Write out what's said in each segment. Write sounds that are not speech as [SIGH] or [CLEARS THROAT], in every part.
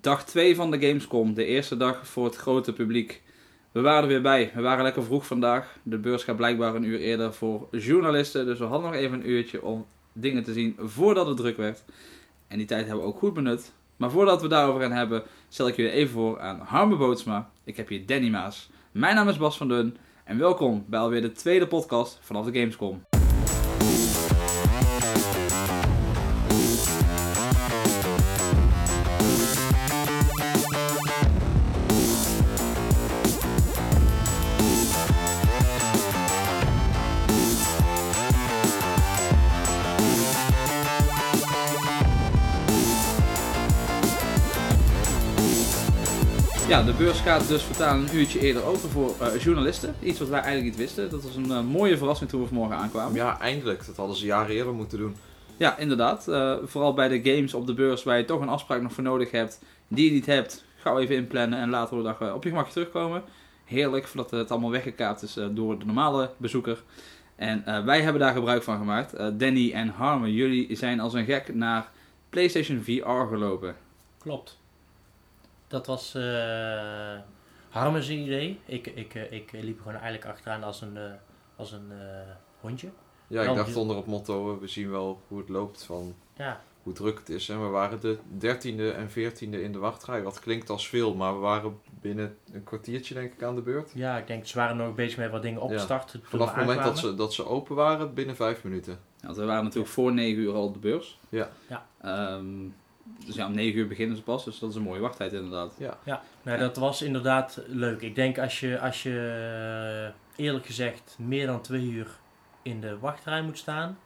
Dag 2 van de Gamescom, de eerste dag voor het grote publiek. We waren er weer bij. We waren lekker vroeg vandaag. De beurs gaat blijkbaar een uur eerder voor journalisten. Dus we hadden nog even een uurtje om dingen te zien voordat het druk werd. En die tijd hebben we ook goed benut. Maar voordat we daarover gaan hebben, stel ik jullie even voor aan Harme Bootsma. Ik heb hier Danny Maas. Mijn naam is Bas van Dun. En welkom bij alweer de tweede podcast vanaf de Gamescom. Ja, de beurs gaat dus vertalen een uurtje eerder open voor eh, journalisten. Iets wat wij eigenlijk niet wisten. Dat was een eh, mooie verrassing toen we vanmorgen aankwamen. Ja, eindelijk. Dat hadden ze jaren eerder moeten doen. Ja, inderdaad. Eh, vooral bij de games op de beurs waar je toch een afspraak nog voor nodig hebt. Die je niet hebt, gauw even inplannen en later op de dag op je gemak terugkomen. Heerlijk, voordat het allemaal weggekaapt is door de normale bezoeker. En eh, wij hebben daar gebruik van gemaakt. Eh, Danny en Harmen, jullie zijn als een gek naar PlayStation VR gelopen. Klopt. Dat was eh Harmen's idee. Ik, ik, eh, ik liep gewoon eigenlijk achteraan als een, eh, als een eh, hondje. Ja, ik dacht onder het motto, we zien wel hoe het loopt, van Ja, hoe druk het is. En we waren de 13e en 14e in de wachtrij. Wat klinkt als veel, maar we waren binnen een kwartiertje denk ik aan de beurt. ja, ik denk ze waren nog bezig met wat dingen op te starten. Vanaf het moment dat ze, dat ze open waren, binnen vijf minuten. Ja, Want we waren natuurlijk voor 9 uur al op de beurs. Ja. Ja. Ehm, dus ja, om 9 uur beginnen ze pas. Dus dat is een mooie wachttijd inderdaad. Ja, nou, dat was inderdaad leuk. Ik denk als je, als je eh, eerlijk gezegd meer dan twee uur in de wachtrij moet staan,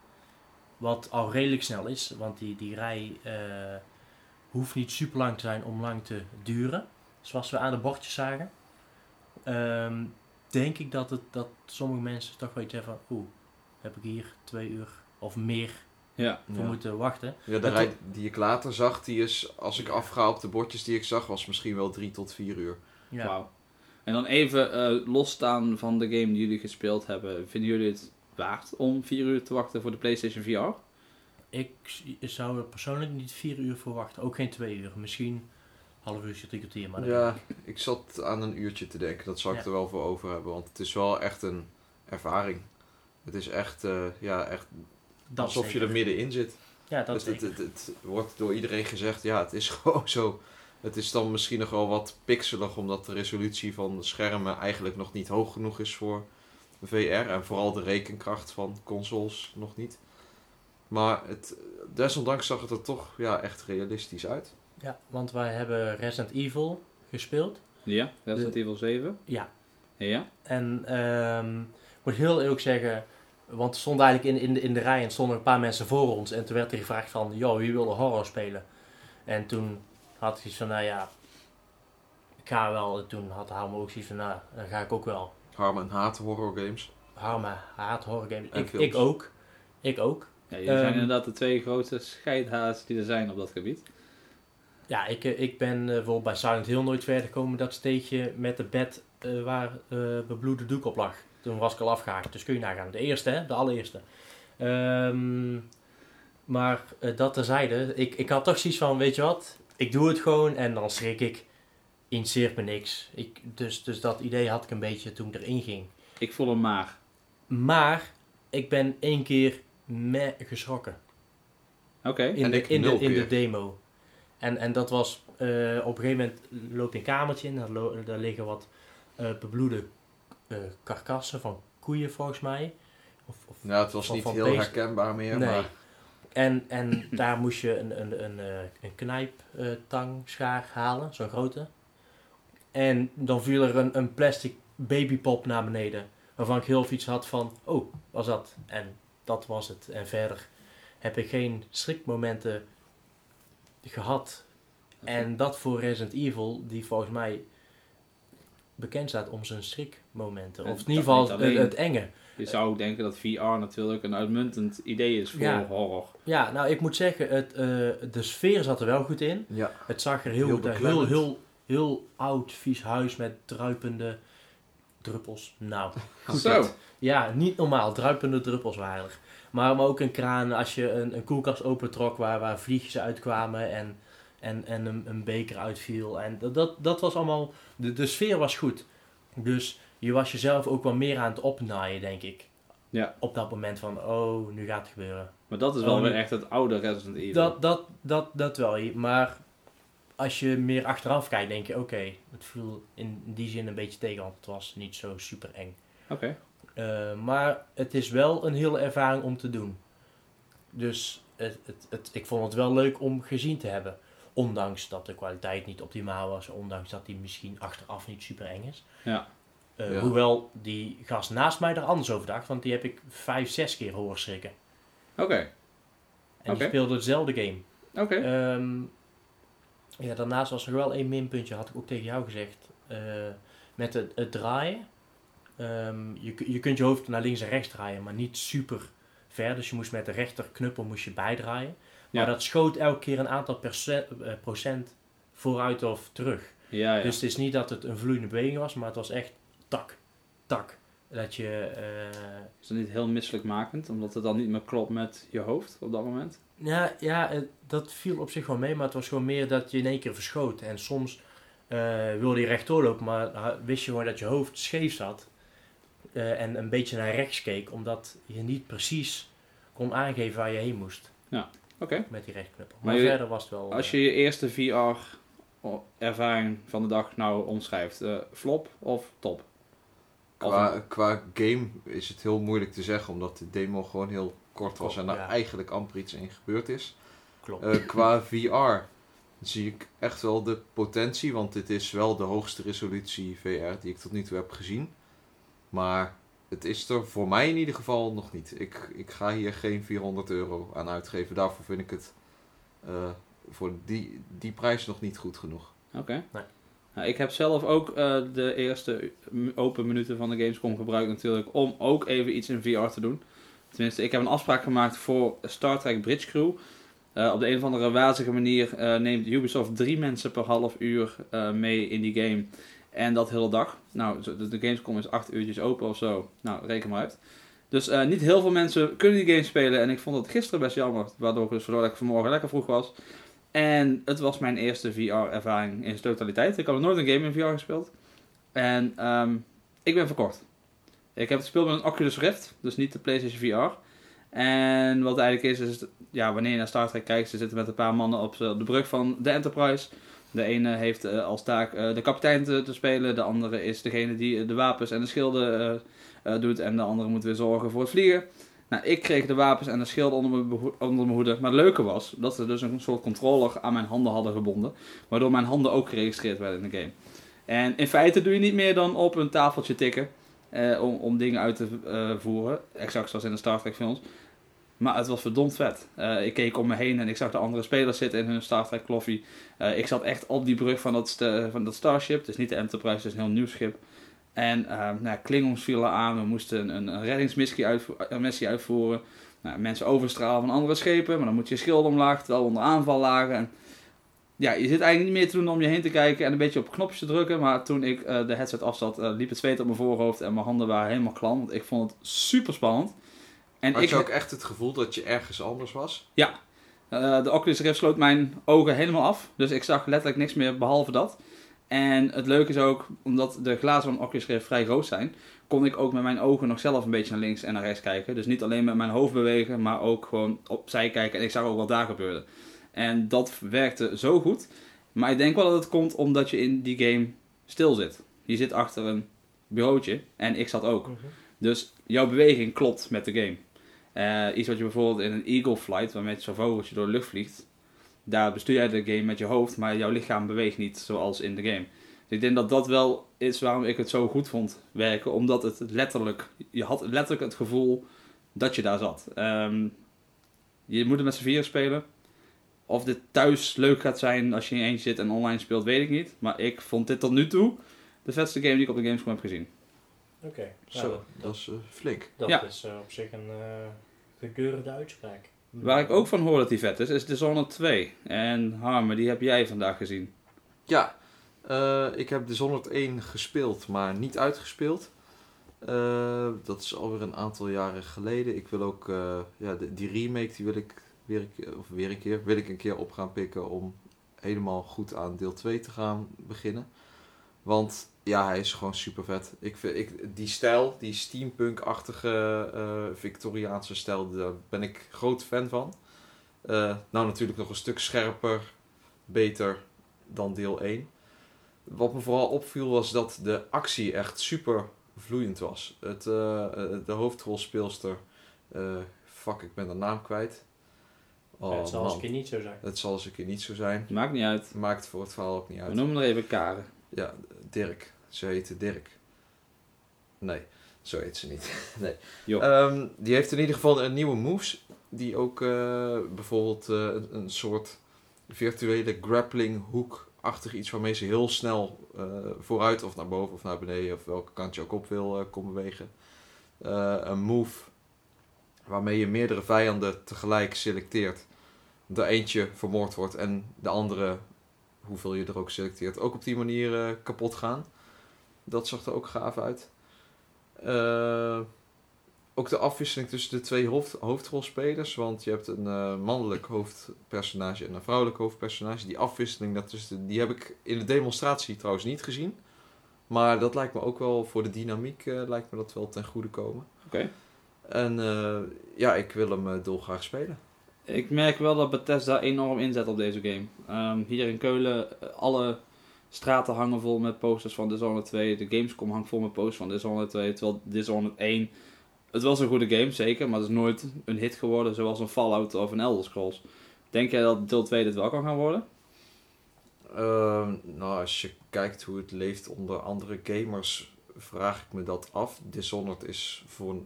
wat al redelijk snel is, want die, die rij eh, hoeft niet super lang te zijn om lang te duren, zoals we aan de bordjes zagen. Ehm, denk ik dat, het, dat sommige mensen toch wel iets hebben van, oeh, heb ik hier twee uur of meer Ja. voor Ja. moeten wachten. Ja, de rij die ik later zag, die is, als ik afga op de bordjes die ik zag, was misschien wel drie tot vier uur. Ja. Wauw. En dan even eh, losstaan van de game die jullie gespeeld hebben. Vinden jullie het waard om 4 uur te wachten voor de PlayStation VR? Ik zou er persoonlijk niet vier uur voor wachten. Ook geen twee uur. Misschien half uurtje, drie kwartier. Maar Ja, ik. ik zat aan een uurtje te denken. Dat zou ik Ja. er wel voor over hebben. Want het is wel echt een ervaring. Het is echt, eh, ja, echt dat alsof je er middenin zit. Ja, dat het, het, het wordt door iedereen gezegd, ja, het is [LAUGHS] gewoon zo. Het is dan misschien nog wel wat pixelig, omdat de resolutie van de schermen eigenlijk nog niet hoog genoeg is voor VR. En vooral de rekenkracht van consoles nog niet. Maar het, desondanks zag het er toch ja, echt realistisch uit. Ja, want wij hebben Resident Evil gespeeld. Ja, Resident Evil 7. Ja. Ja. En ehm, ik moet heel eerlijk zeggen, want er stond eigenlijk in, in, de, in de rij en stonden een paar mensen voor ons. En toen werd er gevraagd van, joh, wie wil horror spelen? En toen had ik iets van, nou ja, ik ga wel. En toen had Harme ook zoiets van, nou, dan ga ik ook wel. Harman haat horror games. Harme haat horror games. En Ik, films. ik ook. Ik ook. ja jullie zijn Ehm, inderdaad de twee grote scheidhaas die er zijn op dat gebied. Ja, ik, eh, ik ben eh, bijvoorbeeld bij Silent Hill nooit verder gekomen. Dat steegje met de bed eh, waar eh bebloede doek op lag. Toen was ik al afgehaakt. Dus kun je nagaan. De eerste, hè? De allereerste. Ehm, maar eh, dat terzijde. Ik, ik had toch zoiets van, weet je wat? Ik doe het gewoon en dan schrik ik. Interesseert me niks. Ik, dus, dus dat idee had ik een beetje toen ik erin ging. Ik voel hem maar. Maar ik ben één keer me geschrokken. Oké. in, En de, in, de, in de demo. En, en dat was, eh, op een gegeven moment loop je een kamertje in, daar, lo- daar liggen wat eh, bebloede eh, karkassen van koeien volgens mij. Of, of, Ja, het was Van- niet van heel beest- herkenbaar meer, nee. maar En, en [LAUGHS] daar moest je een, een, een, eh, een knijptangschaar halen, zo'n grote. En dan viel er een, een plastic babypop naar beneden. Waarvan ik heel veel iets had van, oh, was dat? En dat was het. En verder heb ik geen schrikmomenten gehad. En dat voor Resident Evil, die volgens mij bekend staat om zijn schrikmomenten. En Of in ieder geval niet het, enge. Je zou ook denken dat VR natuurlijk een uitmuntend idee is voor Ja. horror. Ja, nou ik moet zeggen, het, eh, de sfeer zat er wel goed in. ja. Het zag er heel, Heel heel, heel, beklemmend. heel, heel oud, vies huis met druipende druppels. Nou, Zo. ja, niet normaal. Druipende druppels waren er. Maar, maar ook een kraan als je een, een koelkast opentrok waar, waar vliegjes uitkwamen. En En, en een, een beker uitviel. En dat, dat, dat was allemaal... De, de sfeer was goed. Dus je was jezelf ook wel meer aan het opnaaien, denk ik. Ja. Op dat moment van, oh, nu gaat het gebeuren. Maar dat is wel Oh, weer echt het oude Resident Evil. Dat, dat, dat, dat wel. Maar als je meer achteraf kijkt, denk je, oké, het viel in die zin een beetje tegen, want het was niet zo super eng. Oké. Eh, maar het is wel een hele ervaring om te doen. Dus het, het, het, ik vond het wel leuk om gezien te hebben. Ondanks dat de kwaliteit niet optimaal was. Ondanks dat die misschien achteraf niet super eng is. Ja. Eh, Ja. Hoewel die gast naast mij er anders over dacht. Want die heb ik vijf, zes keer horen schrikken. Oké. En die speelde hetzelfde game. Oké. Ehm, ja, daarnaast was er wel één minpuntje, had ik ook tegen jou gezegd. Eh, met het, het draaien. Ehm, je, je kunt je hoofd naar links en rechts draaien, maar niet super ver. Dus je moest met de rechterknuppel moest je bijdraaien. Maar Ja. dat schoot elke keer een aantal eh, procent vooruit of terug. Ja, ja. Dus het is niet dat het een vloeiende beweging was, maar het was echt tak, tak. Dat je... eh, Is dat niet heel misselijkmakend, omdat het dan niet meer klopt met je hoofd op dat moment? Ja, ja dat viel op zich wel mee, maar het was gewoon meer dat je in één keer verschoot. En soms eh, wilde je rechtdoor lopen, maar ha- wist je gewoon dat je hoofd scheef zat. en een beetje naar rechts keek, omdat je niet precies kon aangeven waar je heen moest Oké. met die rechtknuppel. Maar Maar, je- verder was het wel... Als eh, je je eerste VR-ervaring van de dag nou omschrijft, eh, flop of top? Of Qua, qua game is het heel moeilijk te zeggen, omdat de demo gewoon heel kort was en er Ja. eigenlijk amper iets in gebeurd is. klopt. Eh, qua VR zie ik echt wel de potentie, want dit is wel de hoogste resolutie VR die ik tot nu toe heb gezien. Maar het is er voor mij in ieder geval nog niet. Ik, ik ga hier geen 400 euro aan uitgeven. Daarvoor vind ik het eh, voor die, die prijs nog niet goed genoeg. Oké. Nee. Nou, ik heb zelf ook eh, de eerste open minuten van de Gamescom gebruikt natuurlijk om ook even iets in VR te doen. Tenminste, ik heb een afspraak gemaakt voor Star Trek Bridge Crew. Eh, op de een of andere wazige manier eh, neemt Ubisoft drie mensen per half uur eh, mee in die game. En dat hele dag. Nou, de, Gamescom is acht uurtjes open of zo. Nou, reken maar uit. Dus eh, niet heel veel mensen kunnen die game spelen. En ik vond het gisteren best jammer. Waardoor, dus, waardoor ik vanmorgen lekker vroeg was. En het was mijn eerste VR-ervaring in zijn totaliteit. Ik had nog nooit een game in VR gespeeld. En ehm, ik ben verkocht. Ik heb het gespeeld met een Oculus Rift, dus niet de PlayStation VR. En wat eigenlijk is, is ja, wanneer je naar Star Trek kijkt, ze zitten met een paar mannen op de brug van de Enterprise. De ene heeft eh, als taak eh, de kapitein te, te spelen, de andere is degene die de wapens en de schilden eh, eh, doet en de andere moet weer zorgen voor het vliegen. Nou, ik kreeg de wapens en de schilden onder mijn, onder mijn hoede. Maar het leuke was dat ze dus een soort controller aan mijn handen hadden gebonden. Waardoor mijn handen ook geregistreerd werden in de game. En in feite doe je niet meer dan op een tafeltje tikken. eh, om, om dingen uit te eh, voeren. Exact zoals in de Star Trek films. Maar het was verdomd vet. Eh, ik keek om me heen en ik zag de andere spelers zitten in hun Star Trek kloffie. Eh, ik zat echt op die brug van dat, sta- van dat Starship. Het is niet de Enterprise, het is een heel nieuw schip. En eh nou, Klingons vielen aan. We moesten een, een reddingsmissie uitvoeren. Nou, mensen overstralen van andere schepen. Maar dan moet je schild omlaag terwijl we onder aanval lagen. En ja, je zit eigenlijk niet meer te doen om je heen te kijken en een beetje op knopjes te drukken. Maar toen ik eh, de headset afzat, eh, liep het zweet op mijn voorhoofd en mijn handen waren helemaal klam. Want ik vond het super spannend. En Had ik je ook echt het gevoel dat je ergens anders was? eh, de Oculus Rift sloot mijn ogen helemaal af. Dus ik zag letterlijk niks meer behalve dat. En het leuke is ook, omdat de glazen van Oculus Rift vrij rood zijn, kon ik ook met mijn ogen nog zelf een beetje naar links en naar rechts kijken. Dus niet alleen met mijn hoofd bewegen, maar ook gewoon opzij kijken. En ik zag ook wat daar gebeurde. En dat werkte zo goed. Maar ik denk wel dat het komt omdat je in die game stil zit. Je zit achter een bureautje en ik zat ook. Mhm. Dus jouw beweging klopt met de game. Eh, iets wat je bijvoorbeeld in een Eagle Flight, waarmee het zo'n vogeltje door de lucht vliegt, daar bestuur jij de game met je hoofd, maar jouw lichaam beweegt niet zoals in de game. Dus ik denk dat dat wel is waarom ik het zo goed vond werken, omdat het letterlijk, je had letterlijk het gevoel dat je daar zat. Ehm, je moet het met z'n vieren spelen. Of dit thuis leuk gaat zijn als je in je eentje zit en online speelt, weet ik niet. Maar ik vond dit tot nu toe de vetste game die ik op de Gamescom heb gezien. Oké, Zo, nou, dat is eh, flink. dat Ja. is eh, op zich een eh gekeurde uitspraak. Waar ik ook van hoor dat die vet is, is Dishonored 2. En Harme, die heb jij vandaag gezien. Ja, eh, ik heb Dishonored 1 gespeeld, maar niet uitgespeeld. Eh, dat is alweer een aantal jaren geleden. Ik wil ook, eh, ja, de- die remake die wil ik weer een keer, of weer een keer, wil ik een keer op gaan pikken om helemaal goed aan deel 2 te gaan beginnen. Want ja, hij is gewoon super vet. Ik vind, ik, die stijl, die steampunk-achtige eh, Victoriaanse stijl, daar ben ik groot fan van. Eh, nou, natuurlijk nog een stuk scherper, beter dan deel 1. Wat me vooral opviel was dat de actie echt super vloeiend was. Het, eh, de hoofdrolspeelster, eh, fuck, ik ben de naam kwijt. Oh, Ja, het zal eens een keer niet zo zijn. Het zal eens een keer niet zo zijn. Maakt niet uit. Maakt voor het verhaal ook niet We uit. noemen er even Karen. Ja, Dirk. Ze heette Dirk. Nee, zo heet ze niet. [LAUGHS] nee. Ehm, die heeft in ieder geval een nieuwe moves. Die ook eh, bijvoorbeeld eh, een, een soort virtuele grappling hoek-achtig iets waarmee ze heel snel eh, vooruit of naar boven of naar beneden of welke kant je ook op wil kon bewegen. Een move waarmee je meerdere vijanden tegelijk selecteert. Er eentje vermoord wordt en de andere hoeveel je er ook selecteert, ook op die manier kapot gaan. Dat zag er ook gaaf uit. Eh, ook de afwisseling tussen de twee hoofd, hoofdrolspelers, want je hebt een eh, mannelijk hoofdpersonage en een vrouwelijk hoofdpersonage. Die afwisseling, dat tussen, die heb ik in de demonstratie trouwens niet gezien. Maar dat lijkt me ook wel voor de dynamiek eh, lijkt me dat wel ten goede komen. Oké. En ja, ik wil hem dolgraag spelen. Ik merk wel dat Bethesda enorm inzet op deze game. Ehm, hier in Keulen, alle straten hangen vol met posters van Dishonored 2. De Gamescom hangt vol met posters van Dishonored 2. Terwijl Dishonored 1, het was een goede game, zeker. Maar het is nooit een hit geworden zoals een Fallout of een Elder Scrolls. Denk jij dat deel 2 dit wel kan gaan worden? Ehm, nou, als je kijkt hoe het leeft onder andere gamers, vraag ik me dat af. Dishonored is voor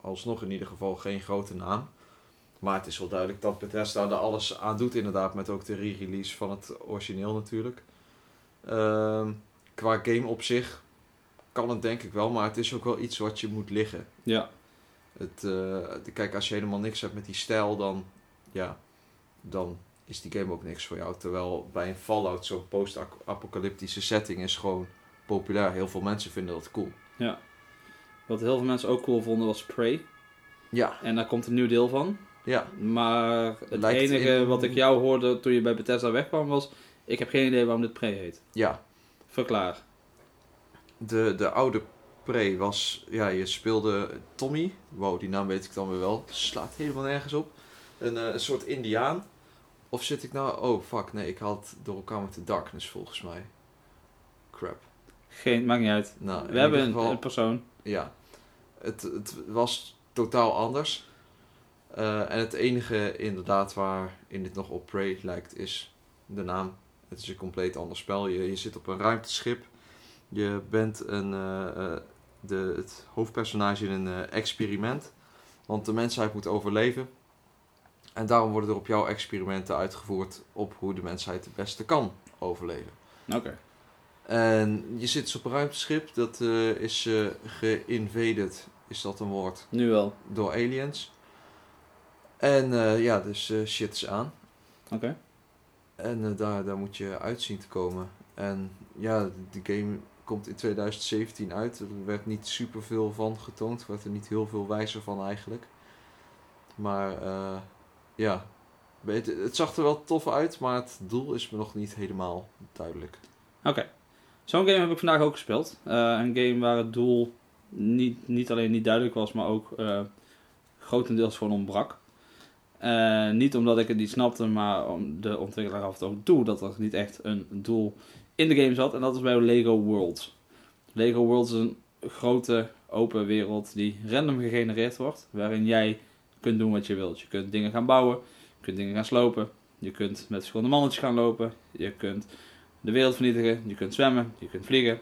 alsnog in ieder geval geen grote naam. Maar het is wel duidelijk dat Bethesda er alles aan doet, inderdaad, met ook de re-release van het origineel natuurlijk. Ehm, qua game op zich kan het denk ik wel, maar het is ook wel iets wat je moet liggen. Ja. Het, eh, kijk, als je helemaal niks hebt met die stijl, dan, ja, dan is die game ook niks voor jou. Terwijl bij een Fallout zo'n post-apocalyptische setting is gewoon populair. Heel veel mensen vinden dat cool. Wat heel veel mensen ook cool vonden was Prey. Ja, En daar komt een nieuw deel van. ja. Maar het Lijkt enige in- wat ik jou hoorde toen je bij Bethesda wegkwam was... Ik heb geen idee waarom dit Prey heet. ja. Verklaar. De, de oude Prey was, ja, je speelde Tommy. Wow, die naam weet ik dan weer wel. Slaat helemaal nergens op. Een, eh, een soort indiaan. Of zit ik nou, oh fuck, nee, ik had door elkaar met de Darkness volgens mij. Crap. Geen, maakt niet uit. Nou, in We hebben een, geval- een persoon. Ja, het, het was totaal anders. Eh, en het enige inderdaad waarin dit nog op Prey lijkt is de naam. Het is een compleet ander spel. Je, je zit op een ruimteschip. Je bent een, eh, eh, de, het hoofdpersonage in een eh, experiment. Want de mensheid moet overleven. En daarom worden er op jou experimenten uitgevoerd op hoe de mensheid het beste kan overleven. Oké. En je zit dus op een ruimteschip, dat is eh geïnvaded, is dat een woord, Nu wel. door aliens. En ja, dus shit is aan. Oké. En eh, daar, daar moet je uit zien te komen. En ja, de game komt in 2017 uit. Er werd niet super veel van getoond. Er werd er niet heel veel wijzer van eigenlijk. Maar eh, ja, het, zag er wel tof uit, maar het doel is me nog niet helemaal duidelijk. Oké. Zo'n game heb ik vandaag ook gespeeld. Eh, een game waar het doel niet, niet alleen niet duidelijk was, maar ook grotendeels gewoon ontbrak. Eh, niet omdat ik het niet snapte, maar om de ontwikkelaar gaf het ook toe dat er niet echt een doel in de game zat. En dat is bij Lego Worlds. Lego Worlds is een grote open wereld die random gegenereerd wordt, waarin jij kunt doen wat je wilt. Je kunt dingen gaan bouwen, je kunt dingen gaan slopen, je kunt met verschillende mannetjes gaan lopen, je kunt de wereld vernietigen. Je kunt zwemmen, je kunt vliegen,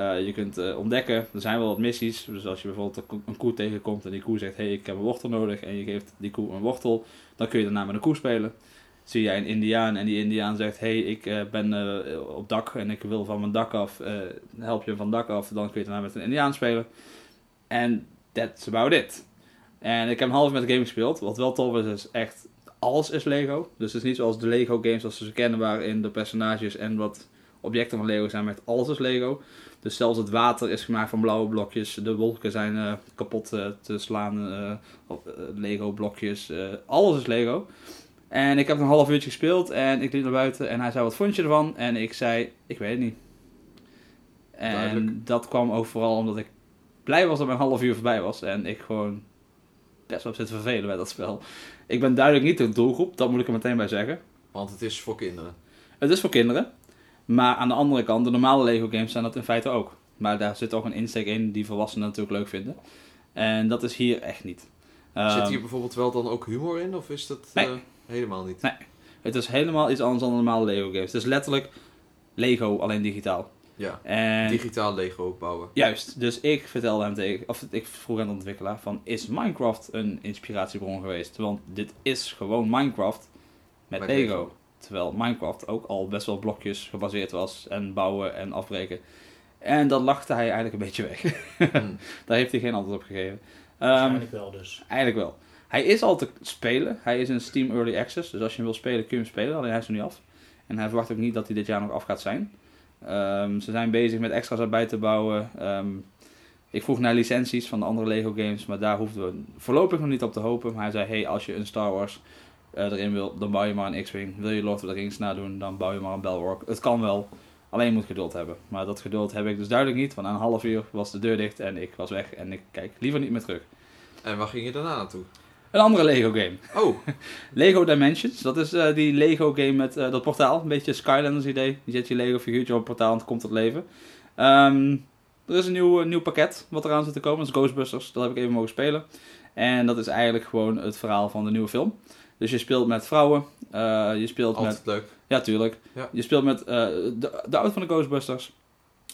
je kunt eh, ontdekken. Er zijn wel wat missies. Dus als je bijvoorbeeld een ko- een koe tegenkomt en die koe zegt: hey, ik heb een wortel nodig. En je geeft die koe een wortel, dan kun je daarna met een koe spelen. Zie jij een Indiaan en die Indiaan zegt: hey, ik eh, ben eh, op dak en ik wil van mijn dak af. eh, help je van dak af, dan kun je daarna met een Indiaan spelen. En that's about it. En ik heb een half met de game gespeeld. Wat wel tof is, is echt alles is Lego. Dus het is niet zoals de Lego games we ze kennen, waarin de personages en wat objecten van Lego zijn, met alles is Lego. Dus zelfs het water is gemaakt van blauwe blokjes, de wolken zijn eh, kapot eh, te slaan, eh, Lego blokjes, alles is Lego. En ik heb een half uurtje gespeeld en ik liep naar buiten en hij zei, wat vond je ervan? En ik zei, ik weet het niet. En Duidelijk. dat kwam ook vooral omdat ik blij was dat mijn half uur voorbij was. En ik gewoon best wel zit te vervelen met dat spel. Ik ben duidelijk niet de doelgroep, dat moet ik er meteen bij zeggen. Want het is voor kinderen. Het is voor kinderen. Maar aan de andere kant, de normale Lego games zijn dat in feite ook. Maar daar zit ook een insteek in die volwassenen natuurlijk leuk vinden. En dat is hier echt niet. Zit Ehm, hier bijvoorbeeld wel dan ook humor in? Of is dat Nee. eh, helemaal niet? Nee. Het is helemaal iets anders dan de normale Lego games. Het is letterlijk Lego, alleen digitaal. Ja, En digitaal Lego bouwen. juist, dus ik vertelde hem tegen, of ik vroeg aan de ontwikkelaar van, is Minecraft een inspiratiebron geweest? Want dit is gewoon Minecraft met, Met Lego. Lego. Terwijl Minecraft ook al best wel blokjes gebaseerd was en bouwen en afbreken. En dat lachte hij eigenlijk een beetje weg. Hmm. [LAUGHS] Daar heeft hij geen antwoord op gegeven. Ehm, Waarschijnlijk wel dus. Eigenlijk wel. Hij is al te spelen. Hij is in Steam Early Access. Dus als je hem wil spelen, kun je hem spelen. Alleen hij is er nu af. En hij verwacht ook niet dat hij dit jaar nog af gaat zijn. Ehm, ze zijn bezig met extra's erbij te bouwen. Ehm, ik vroeg naar licenties van de andere Lego games. Maar daar hoefden we voorlopig nog niet op te hopen. Maar hij zei, hey, als je een Star Wars erin wil, dan bouw je maar een X-Wing. Wil je Lord of the Rings nadoen, dan bouw je maar een Belwark. Het kan wel. Alleen je moet geduld hebben. Maar dat geduld heb ik dus duidelijk niet. Want na een half uur was de deur dicht en ik was weg. En ik kijk liever niet meer terug. En waar ging je daarna naartoe? Een andere Lego game. Oh, [LAUGHS] Lego Dimensions, dat is eh, die Lego game met eh, dat portaal. Een beetje Skylanders idee. Je zet je Lego figuurtje op het portaal en het komt tot leven. Ehm, er is een nieuw, nieuw pakket wat eraan zit te komen. Dat is Ghostbusters. Dat heb ik even mogen spelen. En dat is eigenlijk gewoon het verhaal van de nieuwe film. Dus je speelt met vrouwen. eh, je speelt met... altijd leuk. Ja, tuurlijk. Ja. Je speelt met eh, de, de oud van de Ghostbusters.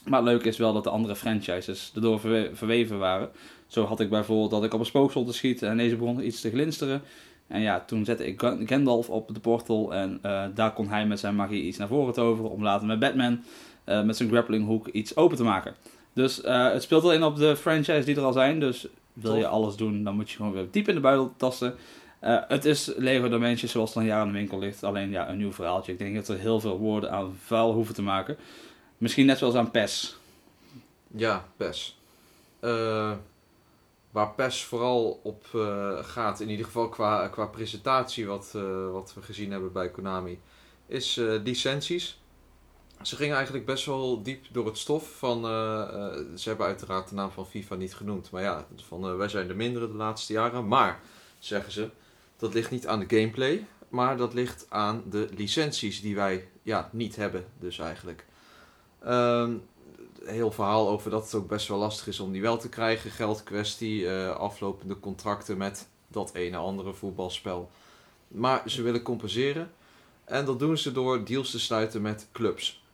Maar het leuke is wel dat de andere franchises erdoor verwe- verweven waren. Zo had ik bijvoorbeeld dat ik op een spookslot te schieten en deze begon iets te glinsteren. En ja, toen zette ik Ga- Gandalf op de portal en eh, daar kon hij met zijn magie iets naar voren toveren. Om later met Batman met zijn grappling hook iets open te maken. Dus het speelt wel in op de franchise die er al zijn. Dus wil je alles doen, dan moet je gewoon weer diep in de buidel tasten. Eh, het is Lego Dimensions zoals het al een aan de winkel ligt. Alleen ja, een nieuw verhaaltje. Ik denk dat er heel veel woorden aan vuil hoeven te maken. Misschien net zoals aan PES. Ja, PES. Eh, waar PES vooral op eh, gaat, in ieder geval qua, qua presentatie, wat, wat we gezien hebben bij Konami, is licenties. Ze gingen eigenlijk best wel diep door het stof van, ze hebben uiteraard de naam van FIFA niet genoemd, maar ja, van wij zijn de mindere de laatste jaren. Maar, zeggen ze, dat ligt niet aan de gameplay, maar dat ligt aan de licenties die wij ja, niet hebben, dus eigenlijk. Ehm, heel verhaal over dat het ook best wel lastig is om die wel te krijgen. Geldkwestie, eh, aflopende contracten met dat ene andere voetbalspel. Maar ze willen compenseren. En dat doen ze door deals te sluiten met clubs.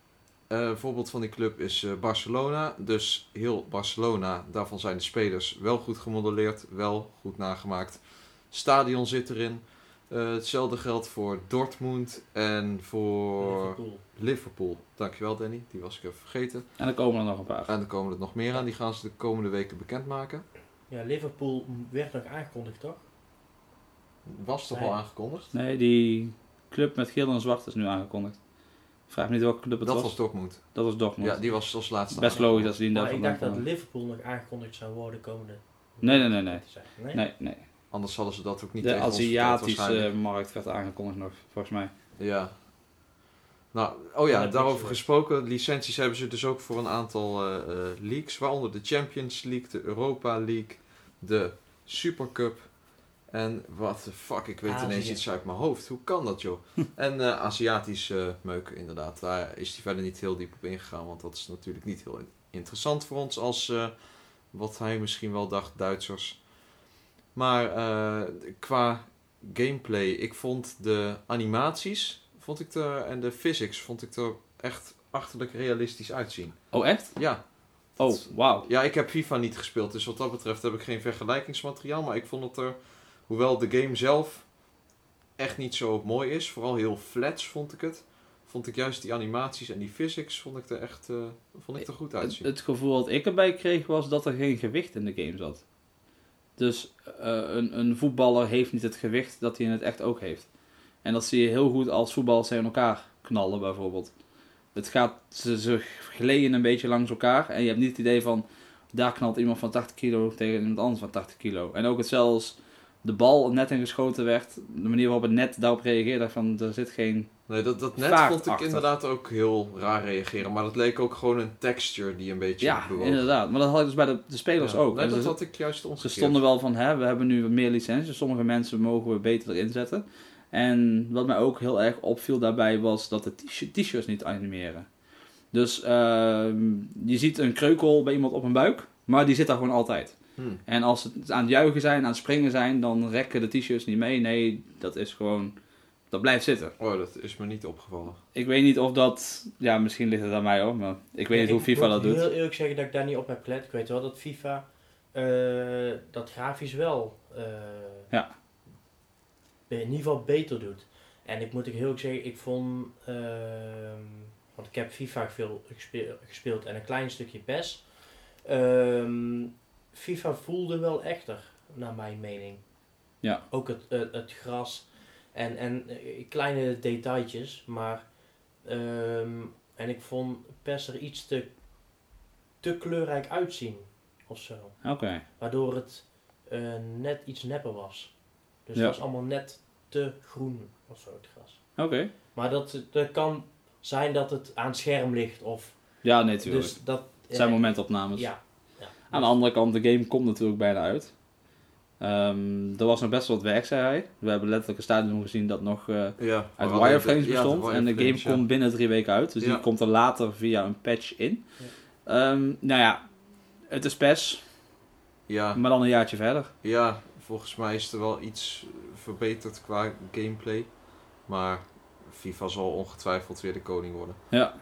Eh, een voorbeeld van die club is eh, Barcelona. Dus heel Barcelona, daarvan zijn de spelers wel goed gemodelleerd, wel goed nagemaakt. Stadion zit erin. Eh, hetzelfde geldt voor Dortmund en voor Liverpool. Liverpool. Dankjewel Danny, die was ik even vergeten. En er komen er nog een paar. En er komen er nog meer aan, die gaan ze de komende weken bekendmaken. Ja, Liverpool werd nog aangekondigd, toch? Was toch Nee. al aangekondigd? Nee, die club met geel en zwart is nu aangekondigd. Vraag me niet welke club het Dat was. was Dortmund. Dat was Dortmund. Ja, die was als laatste Best logisch dat ze die Maar ik dacht dat. Liverpool nog aangekondigd zou worden komende... Nee, nee, nee, nee. Nee? Nee, nee. Anders hadden ze dat ook niet De tegen ons verteld Aziatische markt werd aangekondigd nog, volgens mij. Ja. Nou, oh ja, daarover zo. gesproken. Licenties hebben ze dus ook voor een aantal eh, eh, leagues. Waaronder de Champions League, de Europa League, de Supercup. En wat de fuck, ik weet Azië. ineens iets uit mijn hoofd. Hoe kan dat joh? en eh Aziatische eh, meuk inderdaad. Daar is hij verder niet heel diep op ingegaan. Want dat is natuurlijk niet heel interessant voor ons als eh, wat hij misschien wel dacht, Duitsers. Maar eh, qua gameplay, ik vond de animaties vond ik er, en de physics vond ik er echt achterlijk realistisch uitzien. Oh, echt? Ja, Oh, wauw. ja, ik heb FIFA niet gespeeld, dus wat dat betreft heb ik geen vergelijkingsmateriaal. Maar ik vond het er, hoewel de game zelf echt niet zo mooi is, vooral heel flats vond ik het. Vond ik juist die animaties en die physics vond ik er echt eh, vond ik er goed Het, uitzien. het gevoel dat ik erbij kreeg was dat er geen gewicht in de game zat. Dus eh, een, een voetballer heeft niet het gewicht dat hij in het echt ook heeft. En dat zie je heel goed als voetballers tegen elkaar knallen bijvoorbeeld. Het gaat, ze, gleden een beetje langs elkaar en je hebt niet het idee van daar knalt iemand van 80 kilo tegen iemand anders van 80 kilo. En ook hetzelfde de bal net ingeschoten werd, de manier waarop het net daarop reageerde, van er zit geen... Nee, dat, dat net vond ik achter. inderdaad ook heel raar reageren. Maar dat leek ook gewoon een texture die een beetje Ja, bewoog. inderdaad. Maar dat had ik dus bij de, de spelers Ja. ook. Nee, En dat ze, had ik juist ze omgekeerd. stonden wel van, hè, we hebben nu wat meer licenties, sommige mensen mogen we beter erin zetten. En wat mij ook heel erg opviel daarbij was dat de t-shirts niet animeren. Dus ehm, je ziet een kreukel bij iemand op een buik, maar die zit daar gewoon altijd. Hmm. En als het aan het juichen zijn, aan het springen zijn, dan rekken de t-shirts niet mee. Nee, dat is gewoon, dat blijft zitten. Oh, dat is me niet opgevallen. Ik weet niet of dat, ja misschien ligt het aan mij hoor, maar ik weet niet hoe FIFA dat Ik moet doet. heel eerlijk zeggen dat ik daar niet op heb gelet. Ik weet wel dat FIFA eh, dat grafisch wel eh, Ja. in ieder geval beter doet. En ik moet ook heel eerlijk zeggen, ik vond, ehm, want ik heb FIFA veel gespeel- gespeeld en een klein stukje PES. Ehm, FIFA voelde wel echter, naar mijn mening. Ja. Ook het, het, het gras en, en eh, kleine detailtjes, maar ehm, en ik vond PES er iets te, te kleurrijk uitzien of zo. Oké, Waardoor het eh, net iets nepper was. Dus Ja. het was allemaal net te groen of zo, het gras. oké. Maar dat, dat kan zijn dat het aan het scherm ligt of... Ja, nee, tuurlijk. Dus dat... het zijn eh, momentopnames. Ja. Aan de andere kant, de game komt natuurlijk bijna uit. Ehm, er was nog best wel wat werk, zei hij. We hebben letterlijk een stadion gezien dat nog eh, Ja, uit wireframes ja, de bestond. en de game ja. komt binnen drie weken uit. Dus Ja. die komt er later via een patch in. Ehm, nou ja, het is PES, Ja, maar dan een jaartje verder. ja, volgens mij is er wel iets verbeterd qua gameplay. Maar FIFA zal ongetwijfeld weer de koning worden. Ja.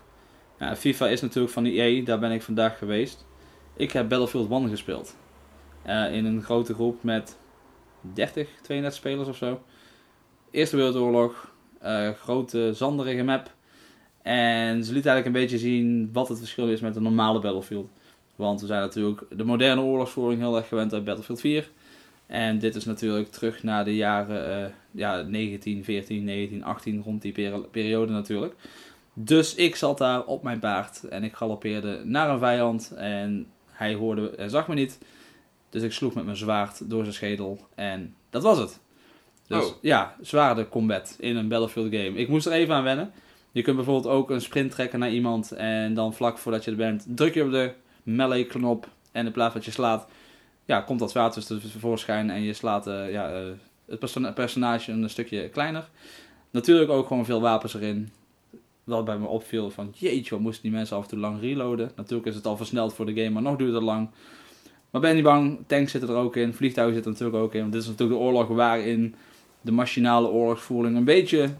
ja. FIFA is natuurlijk van EA, daar ben ik vandaag geweest. Ik heb Battlefield 1 gespeeld. Eh, in een grote groep met 30, 32 spelers of zo. Eerste Wereldoorlog, eh, grote zanderige map. En ze lieten eigenlijk een beetje zien wat het verschil is met een normale Battlefield. Want we zijn natuurlijk de moderne oorlogsvoering heel erg gewend uit Battlefield 4. En dit is natuurlijk terug naar de jaren eh, ja, 19, 14, 19, 18, rond die peri- periode natuurlijk. Dus ik zat daar op mijn paard en ik galoppeerde naar een vijand en hij hoorde en zag me niet. Dus ik sloeg met mijn zwaard door zijn schedel en dat was het. Dus Oh. ja, zwaarde combat in een Battlefield game. Ik moest er even aan wennen. Je kunt bijvoorbeeld ook een sprint trekken naar iemand en dan vlak voordat je er bent, druk je op de melee knop en in plaats dat je slaat, ja, komt dat zwaard dus tevoorschijn en je slaat eh, ja, eh, het perso- personage een stukje kleiner. Natuurlijk ook gewoon veel wapens erin. Wat bij me opviel van jeetje, wat moesten die mensen af en toe lang reloaden. Natuurlijk is het al versneld voor de game, maar nog duurt het lang. Maar ben niet bang, tanks zitten er ook in, vliegtuigen zitten er natuurlijk ook in. Want dit is natuurlijk de oorlog waarin de machinale oorlogsvoering een beetje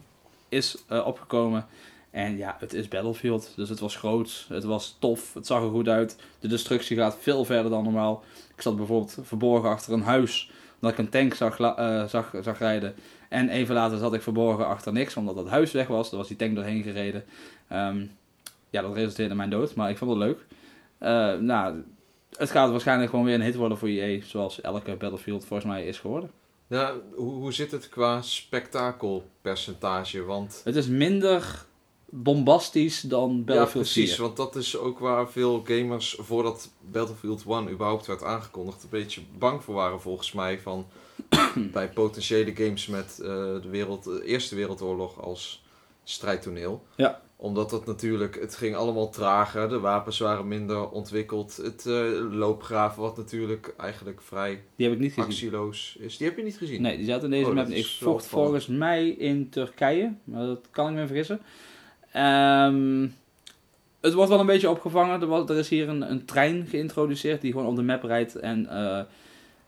is eh, opgekomen. En ja, het is Battlefield, dus het was groot, het was tof, het zag er goed uit. De destructie gaat veel verder dan normaal. Ik zat bijvoorbeeld verborgen achter een huis, dat ik een tank zag, eh, zag, zag rijden. En even later zat ik verborgen achter niks, omdat dat huis weg was. Daar was die tank doorheen gereden. Ehm, ja, dat resulteerde in mijn dood, maar ik vond het leuk. Eh, nou, het gaat waarschijnlijk gewoon weer een hit worden voor EA, zoals elke Battlefield volgens mij is geworden. Ja, hoe, hoe zit het qua spektakelpercentage? Want Het is minder bombastisch dan ja, Battlefield precies. 4. Want dat is ook waar veel gamers voordat Battlefield 1 überhaupt werd aangekondigd, een beetje bang voor waren volgens mij. Van [CLEARS THROAT] bij potentiële games met eh, de, wereld, de Eerste Wereldoorlog als strijdtoneel. Ja. Omdat dat natuurlijk, het ging allemaal trager, de wapens waren minder ontwikkeld. Het eh, loopgraven, wat natuurlijk eigenlijk vrij Die heb ik niet gezien. actieloos is. Die heb je niet gezien? Nee, die zat in deze Oh, map. Ik vocht volgens mij in Turkije, maar dat kan ik me vergissen. Ehm, het wordt wel een beetje opgevangen. Er, was, er is hier een, een trein geïntroduceerd die gewoon op de map rijdt. En eh,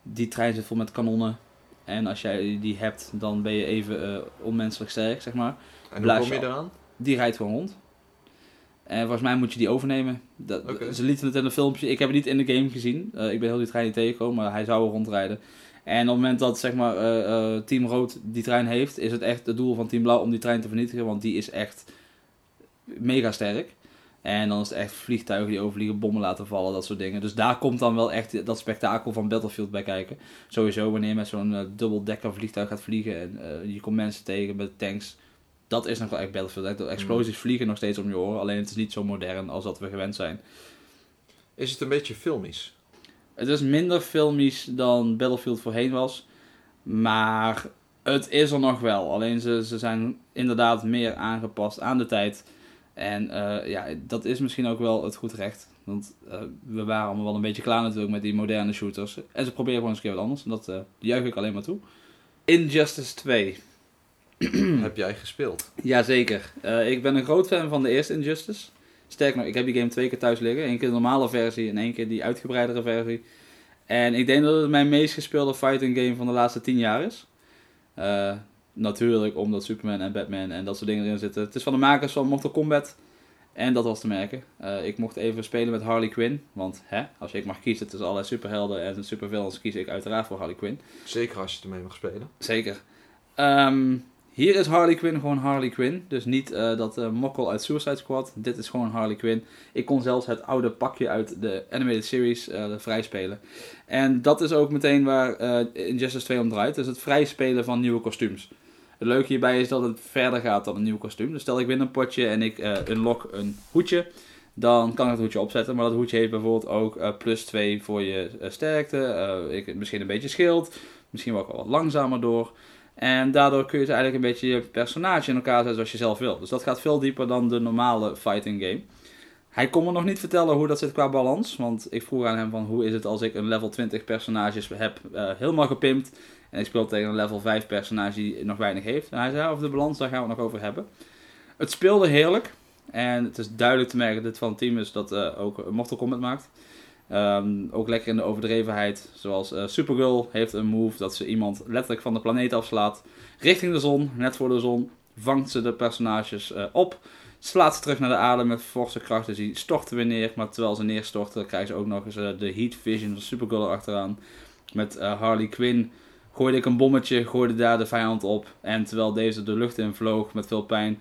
die trein zit vol met kanonnen. En als jij die hebt, dan ben je even eh, onmenselijk sterk, zeg maar. En hoe kom je eraan? Die rijdt gewoon rond. En volgens mij moet je die overnemen. Dat. Ze lieten het in een filmpje. Ik heb het niet in de game gezien. Eh, ik ben heel die trein niet tegengekomen, maar hij zou er rondrijden. En op het moment dat zeg maar, Team Rood die trein heeft, is het echt het doel van Team Blauw om die trein te vernietigen. Want die is echt mega sterk. En dan is het echt vliegtuigen die overvliegen, bommen laten vallen, dat soort dingen. Dus daar komt dan wel echt dat spektakel van Battlefield bij kijken. Sowieso wanneer je met zo'n eh, dubbeldekker vliegtuig gaat vliegen en eh, je komt mensen tegen met tanks. Dat is nog wel echt Battlefield. Explosies vliegen nog steeds om je oren. Alleen het is niet zo modern als dat we gewend zijn. Is het een beetje filmisch? Het is minder filmisch dan Battlefield voorheen was. Maar het is er nog wel. Alleen ze, ze zijn inderdaad meer aangepast aan de tijd. En eh, ja, dat is misschien ook wel het goed recht. Want eh, we waren allemaal wel een beetje klaar natuurlijk met die moderne shooters. En ze proberen gewoon eens een keer wat anders. En dat eh, juich ik alleen maar toe. Injustice 2. [CLEARS THROAT] Heb jij gespeeld? Jazeker. Ik ben een groot fan van de eerste Injustice. Sterker nog, ik heb die game twee keer thuis liggen. Eén keer de normale versie en één keer die uitgebreidere versie. En ik denk dat het mijn meest gespeelde fighting game van de laatste tien jaar is. Natuurlijk omdat Superman en Batman en dat soort dingen erin zitten. Het is van de makers van Mortal Kombat. En dat was te merken. Eh, ik mocht even spelen met Harley Quinn. Want hè, als ik mag kiezen tussen allerlei superhelden en supervillains, kies ik uiteraard voor Harley Quinn. Zeker als je ermee mag spelen. Zeker. Ehm, hier is Harley Quinn gewoon Harley Quinn. Dus niet eh, dat eh, mokkel uit Suicide Squad. Dit is gewoon Harley Quinn. Ik kon zelfs het oude pakje uit de animated series eh vrijspelen. En dat is ook meteen waar Injustice 2 om draait. Dus het vrijspelen van nieuwe kostuums. Het leuke hierbij is dat het verder gaat dan een nieuw kostuum. Dus stel ik win een potje en ik eh unlock een hoedje. Dan kan ik het hoedje opzetten. Maar dat hoedje heeft bijvoorbeeld ook eh, plus 2 voor je eh, sterkte. ik, misschien een beetje schild. Misschien wel wat langzamer door. En daardoor kun je eigenlijk een beetje je personage in elkaar zetten zoals je zelf wil. Dus dat gaat veel dieper dan de normale fighting game. Hij kon me nog niet vertellen hoe dat zit qua balans. Want ik vroeg aan hem van hoe is het als ik een level 20 personages heb helemaal gepimpt. En ik speel tegen een level 5 personage die nog weinig heeft. En hij zei over de balans, daar gaan we het nog over hebben. Het speelde heerlijk. En het is duidelijk te merken dat dit van een team is dat eh, ook Mortal Kombat maakt. Ehm, ook lekker in de overdrevenheid. Zoals eh, Supergirl heeft een move dat ze iemand letterlijk van de planeet afslaat. Richting de zon, net voor de zon. Vangt ze de personages eh, op. Slaat ze terug naar de aarde met forse kracht. Dus die storten weer neer. Maar terwijl ze neerstorten krijgen ze ook nog eens de heat vision van Supergirl erachteraan. Met Harley Quinn gooide ik een bommetje, gooide daar de vijand op. En terwijl deze de lucht in vloog met veel pijn,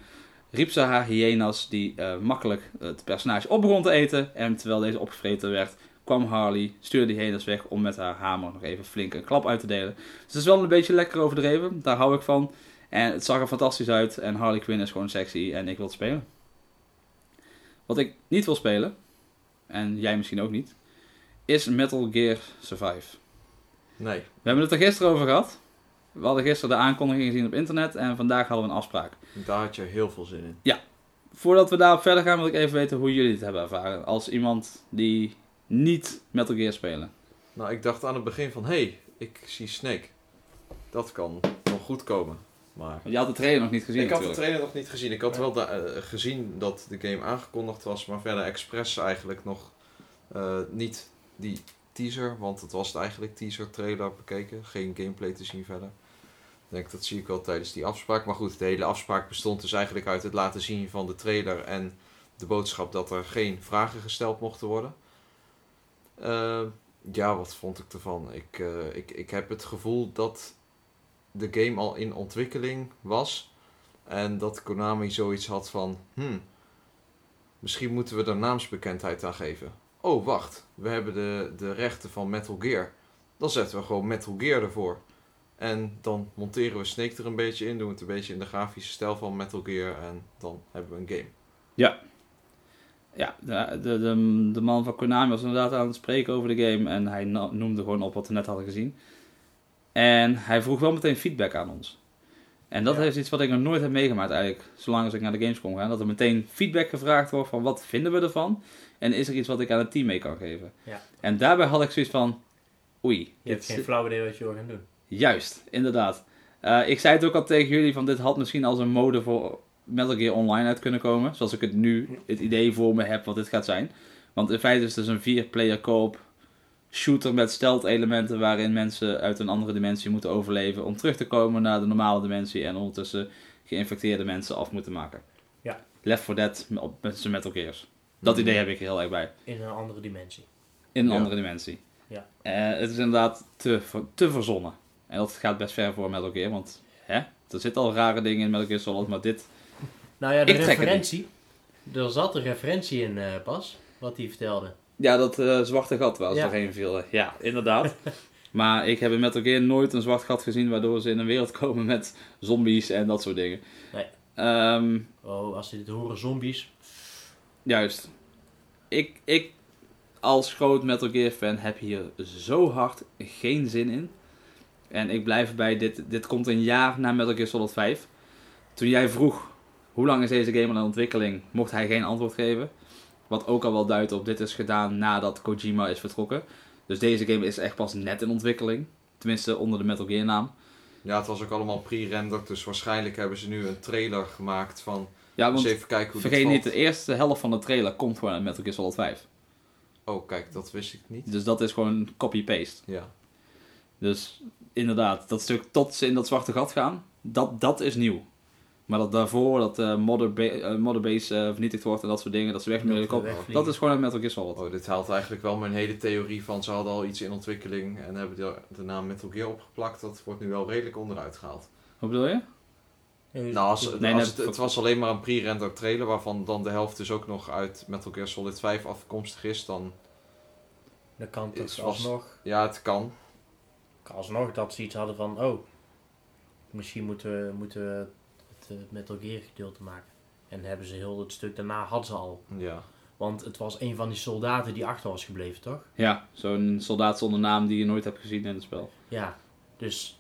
riep ze haar hyena's die eh, makkelijk het personage op begon te eten. En terwijl deze opgevreten werd, kwam Harley, stuurde die hyena's weg om met haar hamer nog even flink een klap uit te delen. Dus het is wel een beetje lekker overdreven, daar hou ik van. En het zag er fantastisch uit en Harley Quinn is gewoon sexy en ik wil het spelen. Wat ik niet wil spelen, en jij misschien ook niet, is Metal Gear Survive. Nee. We hebben het er gisteren over gehad. We hadden gisteren de aankondiging gezien op internet en vandaag hadden we een afspraak. Daar had je heel veel zin in. Voordat we daarop verder gaan, wil ik even weten hoe jullie het hebben ervaren. Als iemand die niet Metal Gear spelen. Nou, ik dacht aan het begin van, hé, hey, ik zie Snake. Dat kan nog goed komen. Maar Want je had de trailer nog niet gezien ik had de trailer nog niet gezien. Ik had wel eh, gezien dat de game aangekondigd was, maar verder expres eigenlijk nog eh, niet die teaser, want het was het eigenlijk teaser trailer bekeken. Geen gameplay te zien verder. Ik denk dat zie ik wel tijdens die afspraak. Maar goed, de hele afspraak bestond dus eigenlijk uit het laten zien van de trailer en de boodschap dat er geen vragen gesteld mochten worden. Eh, ja, wat vond ik ervan? Ik, eh, ik, ik heb het gevoel dat de game al in ontwikkeling was. En dat Konami zoiets had van, hmm, misschien moeten we er naamsbekendheid aan geven. Oh, wacht, we hebben de, de rechten van Metal Gear. Dan zetten we gewoon Metal Gear ervoor. En dan monteren we Snake er een beetje in, doen we het een beetje in de grafische stijl van Metal Gear en dan hebben we een game. Ja, de, de, de, de man van Konami was inderdaad aan het spreken over de game en hij no- noemde gewoon op wat we net hadden gezien. En hij vroeg wel meteen feedback aan ons. En dat Ja. is iets wat ik nog nooit heb meegemaakt eigenlijk, zolang als ik naar de Gamescom ga. Dat er meteen feedback gevraagd wordt van wat vinden we ervan? En is er iets wat ik aan het team mee kan geven? Ja. En daarbij had ik zoiets van, oei. Je hebt dit- geen flauw idee wat je wil gaan doen. Juist, inderdaad. Eh, ik zei het ook al tegen jullie, van dit had misschien als een mode voor Metal Gear Online uit kunnen komen. Zoals ik het nu, het idee voor me heb wat dit gaat zijn. Want in feite is het dus een vier-player koop shooter met stealth elementen waarin mensen uit een andere dimensie moeten overleven om terug te komen naar de normale dimensie en ondertussen geïnfecteerde mensen af moeten maken. Ja. Left 4 Dead op- met zijn Metal Gears. Dat Mhm. idee heb ik er heel erg bij. In een andere dimensie. In een Ja. andere dimensie. Ja. Eh, het is inderdaad te, te verzonnen. En dat gaat best ver voor Metal Gear, want hè, er zitten al rare dingen in Metal Gear Solid, maar dit... Nou ja, de Ik trek het referentie. Er zat een referentie in eh pas, wat hij vertelde. Ja, dat eh, zwarte gat waar ze Ja. doorheen viel. Ja, inderdaad. [LAUGHS] maar ik heb in Metal Gear nooit een zwart gat gezien waardoor ze in een wereld komen met zombies en dat soort dingen. Nee. Ehm, Oh, als ze dit horen, zombies. juist. Ik, ik als groot Metal Gear fan heb hier zo hard geen zin in. En ik blijf bij, dit, dit komt een jaar na Metal Gear Solid 5. Toen jij vroeg, hoe lang is deze game al in ontwikkeling, mocht hij geen antwoord geven. Wat ook al wel duidt op, dit is gedaan nadat Kojima is vertrokken. Dus deze game is echt pas net in ontwikkeling. Tenminste, onder de Metal Gear naam. Ja, het was ook allemaal pre-rendered, dus waarschijnlijk hebben ze nu een trailer gemaakt van... Ja, eens want even kijken hoe vergeet niet, de eerste helft van de trailer komt gewoon uit Metal Gear Solid 5. Oh, kijk, dat wist ik niet. Dus dat is gewoon copy-paste. Ja. Dus inderdaad, dat stuk tot ze in dat zwarte gat gaan, dat, dat is nieuw. Maar dat daarvoor, dat ba- eh, mother base eh, vernietigd wordt en dat soort dingen, dat ze weg met de kop, Wegvliegen. dat is gewoon een Metal Gear Solid. Oh, dit haalt eigenlijk wel mijn hele theorie van ze hadden al iets in ontwikkeling en hebben de, de naam Metal Gear opgeplakt. Dat wordt nu wel redelijk onderuit gehaald. Wat bedoel je? Ja, Nou, als, Nee, als net- het, het was alleen maar een pre-rendered trailer waarvan dan de helft dus ook nog uit Metal Gear Solid 5 afkomstig is, dan Dan kan het was- alsnog, ja, het kan. kan alsnog dat ze iets hadden van, oh, misschien moeten we, moeten we het eh, Metal Gear gedeelte maken. En hebben ze heel het stuk daarna, hadden ze al. Ja. Want het was een van die soldaten die achter was gebleven, toch? Ja, zo'n soldaat zonder naam die je nooit hebt gezien in het spel. Ja, dus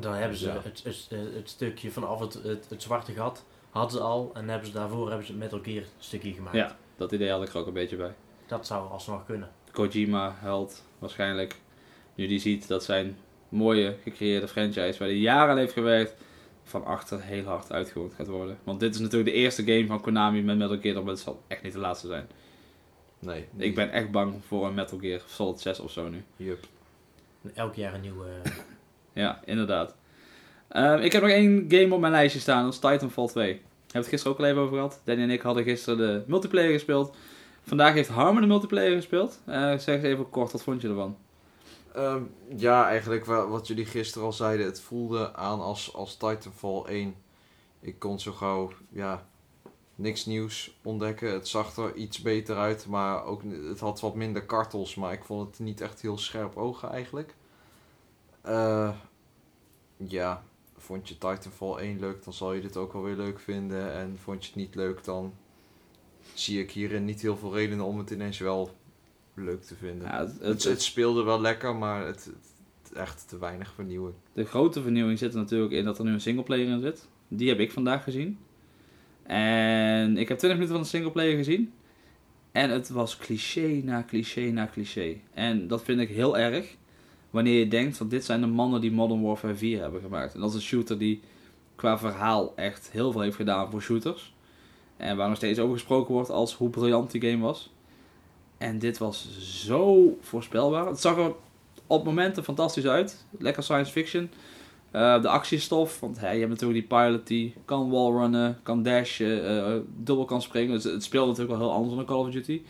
dan hebben ze Ja. het, het, het stukje vanaf het, het, het zwarte gat, hadden ze al. En hebben ze daarvoor hebben ze het Metal Gear stukje gemaakt. Ja, dat idee had ik er ook een beetje bij. Dat zou alsnog kunnen. Kojima, held, waarschijnlijk. Nu die ziet dat zijn mooie gecreëerde franchise, waar hij jaren aan heeft gewerkt, van achter heel hard uitgevoerd gaat worden. Want dit is natuurlijk de eerste game van Konami met Metal Gear, maar het zal echt niet de laatste zijn. Nee. Ik ben echt bang voor een Metal Gear Solid 6 of zo nu. Yup. En elk jaar een nieuwe... [LAUGHS] Ja, inderdaad. Ehm, ik heb nog één game op mijn lijstje staan, dat is Titanfall 2. Hebben we het gisteren ook al even over gehad. Danny en ik hadden gisteren de multiplayer gespeeld. Vandaag heeft Harmon de multiplayer gespeeld. Eh, zeg eens even kort, wat vond je ervan? Ehm, ja, eigenlijk wa- wat jullie gisteren al zeiden, het voelde aan als, als Titanfall 1. Ik kon zo gauw, ja, niks nieuws ontdekken. Het zag er iets beter uit, maar ook, het had wat minder kartels, maar ik vond het niet echt heel scherp ogen eigenlijk. Eh, ja, vond je Titanfall 1 leuk, dan zal je dit ook wel weer leuk vinden. En vond je het niet leuk, dan zie ik hierin niet heel veel redenen om het ineens wel leuk te vinden. Ja, het, Het, het, het speelde wel lekker, maar het, het- echt te weinig vernieuwing. de grote vernieuwing zit er natuurlijk in dat er nu een singleplayer in zit. Die heb ik vandaag gezien. En ik heb 20 minuten van de singleplayer gezien. En het was cliché na cliché na cliché. En dat vind ik heel erg. Wanneer je denkt van dit zijn de mannen die Modern Warfare 4 hebben gemaakt. En dat is een shooter die qua verhaal echt heel veel heeft gedaan voor shooters. En waar nog steeds over gesproken wordt als hoe briljant die game was. En dit was zo voorspelbaar. Het zag er op momenten fantastisch uit. Lekker science fiction. Eh, de actiestof, want hey, je hebt natuurlijk die pilot die kan wallrunnen, kan dashen, eh, dubbel kan springen. Dus het speelt natuurlijk wel heel anders dan Call of Duty.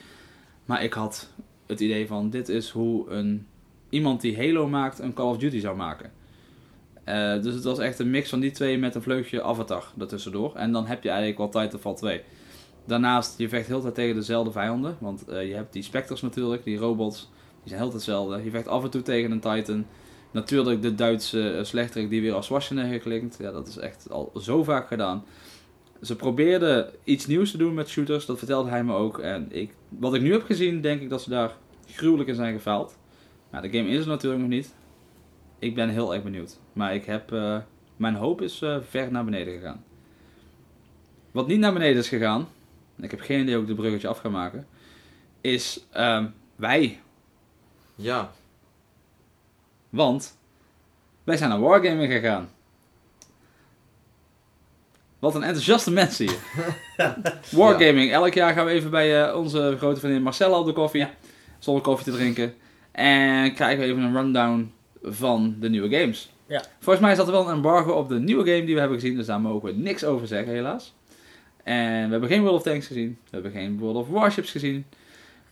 Maar ik had het idee van, dit is hoe een, iemand die Halo maakt, een Call of Duty zou maken. Eh, dus het was echt een mix van die twee met een vleugje Avatar ertussendoor. En dan heb je eigenlijk wel Titanfall 2. Daarnaast, je vecht heel tijd tegen dezelfde vijanden. Want eh, je hebt die Spectres natuurlijk, die robots. Die zijn heel hetzelfde. Je vecht af en toe tegen een Titan. Natuurlijk de Duitse uh, slechterik die weer als Schwarzenegger klinkt. Ja, dat is echt al zo vaak gedaan. Ze probeerden iets nieuws te doen met shooters. Dat vertelde hij me ook. En ik, wat ik nu heb gezien, denk ik dat ze daar gruwelijk in zijn gefaald. De game is er natuurlijk nog niet. Ik ben heel erg benieuwd. Maar ik heb... Uh, mijn hoop is ver naar beneden gegaan. Wat niet naar beneden is gegaan... Ik heb geen idee hoe ik de bruggetje af ga maken. Is uh, wij. Ja. Want wij zijn naar Wargaming gegaan. Wat een enthousiaste mensen hier. [LAUGHS] Wargaming. Elk jaar gaan we even bij uh, onze grote vriendin Marcella op de koffie. Ja. Zonder koffie te drinken. En krijgen we even een rundown van de nieuwe games. Ja. Volgens mij zat er wel een embargo op de nieuwe game die we hebben gezien. Dus daar mogen we niks over zeggen helaas. En we hebben geen World of Tanks gezien. We hebben geen World of Warships gezien.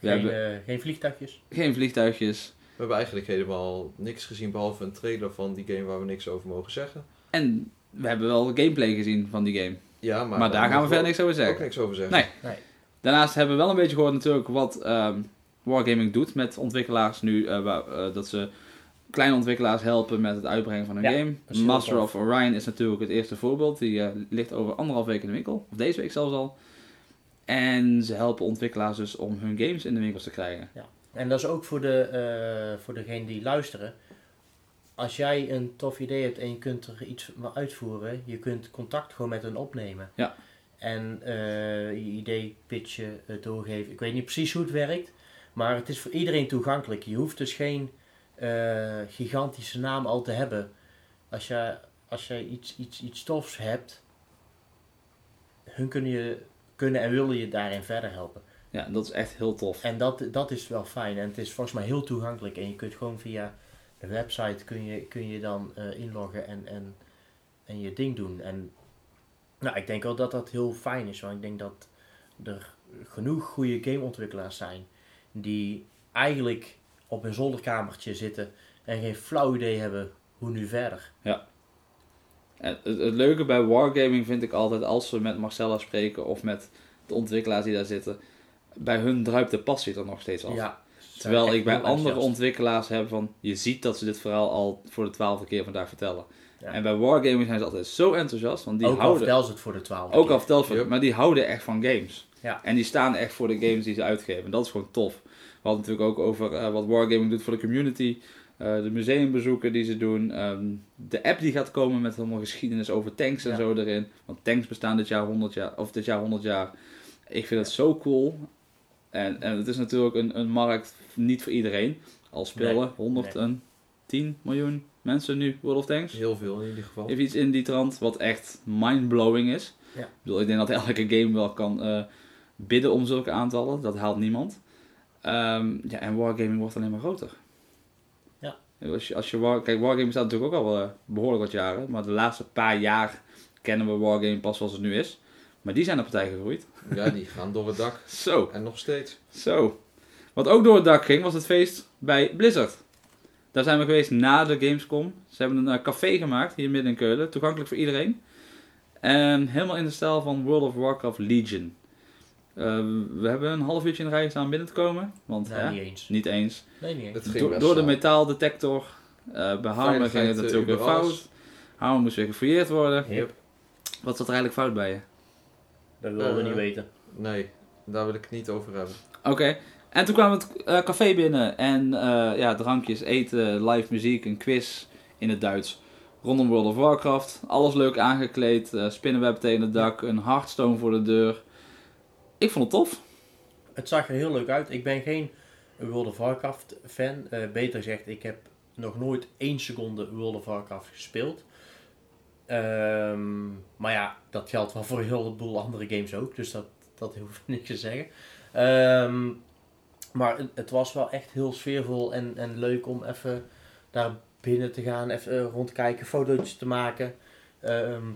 We geen, hebben uh, geen vliegtuigjes. Geen vliegtuigjes. We hebben eigenlijk helemaal niks gezien behalve een trailer van die game waar we niks over mogen zeggen. En we hebben wel gameplay gezien van die game. Ja, maar, maar daar gaan we verder niks over zeggen. Ook niks over zeggen. Nee. nee. Daarnaast hebben we wel een beetje gehoord natuurlijk wat um, Wargaming doet met ontwikkelaars nu. Uh, waar, uh, dat ze kleine ontwikkelaars helpen met het uitbrengen van een ja, game. Master of Orion is natuurlijk het eerste voorbeeld. Die uh, ligt over anderhalf week in de winkel. Of deze week zelfs al. En ze helpen ontwikkelaars dus om hun games in de winkels te krijgen. Ja. En dat is ook voor, de, uh, voor degene die luisteren. als jij een tof idee hebt en je kunt er iets uitvoeren, je kunt contact gewoon met hen opnemen. Ja. En eh, je idee pitchen, eh, doorgeven. Ik weet niet precies hoe het werkt, maar het is voor iedereen toegankelijk. Je hoeft dus geen eh, gigantische naam al te hebben. Als je, als je iets, iets, iets tofs hebt, hun kunnen, je, kunnen en willen je daarin verder helpen. Ja, dat is echt heel tof. En dat, dat is wel fijn. En het is volgens mij heel toegankelijk. En je kunt gewoon via de website kun je, kun je dan eh, inloggen en, en, en je ding doen. En nou, ik denk wel dat dat heel fijn is. Want ik denk dat er genoeg goede gameontwikkelaars zijn die eigenlijk op een zolderkamertje zitten en geen flauw idee hebben hoe nu verder. En het, het leuke bij Wargaming vind ik altijd, als we met Marcella spreken of met de ontwikkelaars die daar zitten, bij hun druipt de passie er nog steeds af. Ja, Terwijl ik bij andere enthousiast. ontwikkelaars heb van, je ziet dat ze dit verhaal al voor de twaalfde keer vandaag vertellen. Ja. En bij Wargaming zijn ze altijd zo enthousiast, want die ook al houden... vertel ze het voor de twaalfde Ook keer. al verteld van, Yep. maar die houden echt van games. Ja. En die staan echt voor de games die ze uitgeven. En dat is gewoon tof. We hadden natuurlijk ook over eh, wat Wargaming doet voor de community. eh, de museumbezoeken die ze doen. ehm, de app die gaat komen met allemaal geschiedenis over tanks en Ja. zo erin. Want tanks bestaan dit jaar 100 jaar. Of dit jaar 100 jaar. Ik vind het zo cool. En, en het is natuurlijk een, een markt niet voor iedereen. Al spelen Nee, 110 miljoen mensen nu World of Tanks. Heel veel in ieder geval. Even iets in die trant, wat echt mindblowing is. Ja. Ik bedoel, ik denk dat elke game wel kan eh, bidden om zulke aantallen. Dat haalt niemand. Ehm, ja, en Wargaming wordt alleen maar groter. Ja. Als je, als je war, kijk, Wargaming staat natuurlijk ook al eh, behoorlijk wat jaren. Maar de laatste paar jaar kennen we Wargaming pas zoals het nu is. Maar die zijn de partij gegroeid. Ja, die gaan door het dak. [LAUGHS] Zo, En nog steeds. zo. Wat ook door het dak ging, was het feest bij Blizzard. Daar zijn we geweest na de Gamescom. Ze hebben een eh, café gemaakt hier midden in Keulen. Toegankelijk voor iedereen. En helemaal in de stijl van World of Warcraft Legion. Eh, we hebben een half uurtje in de rij gestaan binnen te komen. Want Nou, hè, niet eens. niet eens. Nee, niet eens. Door, de metaaldetector. eh bij Harmer ging het eh, natuurlijk weer über alles. fout. Harmer moest weer gefouilleerd worden. Yep. Wat zat er eigenlijk fout bij je? Dat wilden we Eh, niet weten. Nee, daar wil ik het niet over hebben. Oké. En toen kwamen we het eh, café binnen en eh, ja, drankjes, eten, live muziek, een quiz in het Duits. Rondom World of Warcraft. Alles leuk aangekleed, eh, spinnenweb tegen het dak, een Hearthstone voor de deur. Ik vond het tof. Het zag er heel leuk uit. Ik ben geen World of Warcraft fan. Eh, beter gezegd, ik heb nog nooit één seconde World of Warcraft gespeeld. Ehm, maar ja, dat geldt wel voor een heleboel andere games ook. Dus dat, dat hoef ik niks te zeggen. Ehm, maar het, was wel echt heel sfeervol en, en leuk om even daar binnen te gaan. Even rondkijken, fotootjes te maken. Ehm,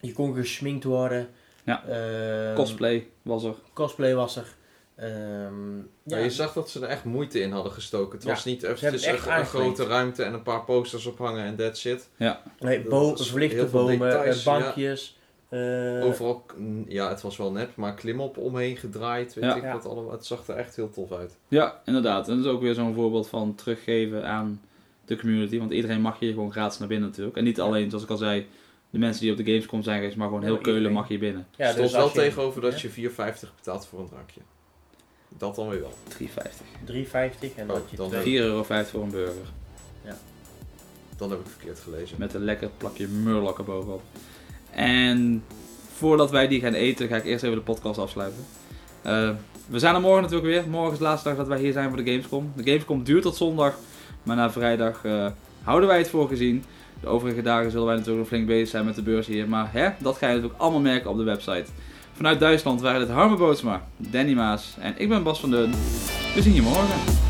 je kon gesminkt worden. Ja. Ehm, Cosplay was er. cosplay was er. Ehm, Maar je zag dat ze er echt moeite in hadden gestoken. Het Ja, was niet echt een, grote ruimte en een paar posters ophangen en that's it. nee, dat bo- is verlichte veel bomen, details, eh, bankjes. eh, Overal, ja, het was wel nep, maar klimop omheen gedraaid. Weet Ja. ik Ja. wat allemaal. Het zag er echt heel tof uit. Ja, inderdaad. En dat is ook weer zo'n voorbeeld van teruggeven aan de community. Want iedereen mag hier gewoon gratis naar binnen natuurlijk. En niet alleen, zoals ik al zei, de mensen die op de Gamescom zijn geweest, maar gewoon Ja, heel Keulen mag hier binnen. ja, er stond dus wel je- tegenover dat Ja. je 4,50 betaalt voor een drankje. Dat dan weer wel. 3,50. 3,50 en Oh, dat je dan twee- 4,50 euro voor een burger. Dan heb ik verkeerd gelezen. Met een lekker plakje murloc erbovenop. En voordat wij die gaan eten, ga ik eerst even de podcast afsluiten. Eh, we zijn er morgen natuurlijk weer. Morgen is de laatste dag dat wij hier zijn voor de Gamescom. De Gamescom duurt tot zondag. Maar na vrijdag eh, houden wij het voor gezien. De overige dagen zullen wij natuurlijk nog flink bezig zijn met de beurs hier. Maar hè, dat ga je natuurlijk allemaal merken op de website. Vanuit Duitsland waren dit Harme Bootsma, Danny Maas en ik ben Bas van Deun. We zien je morgen.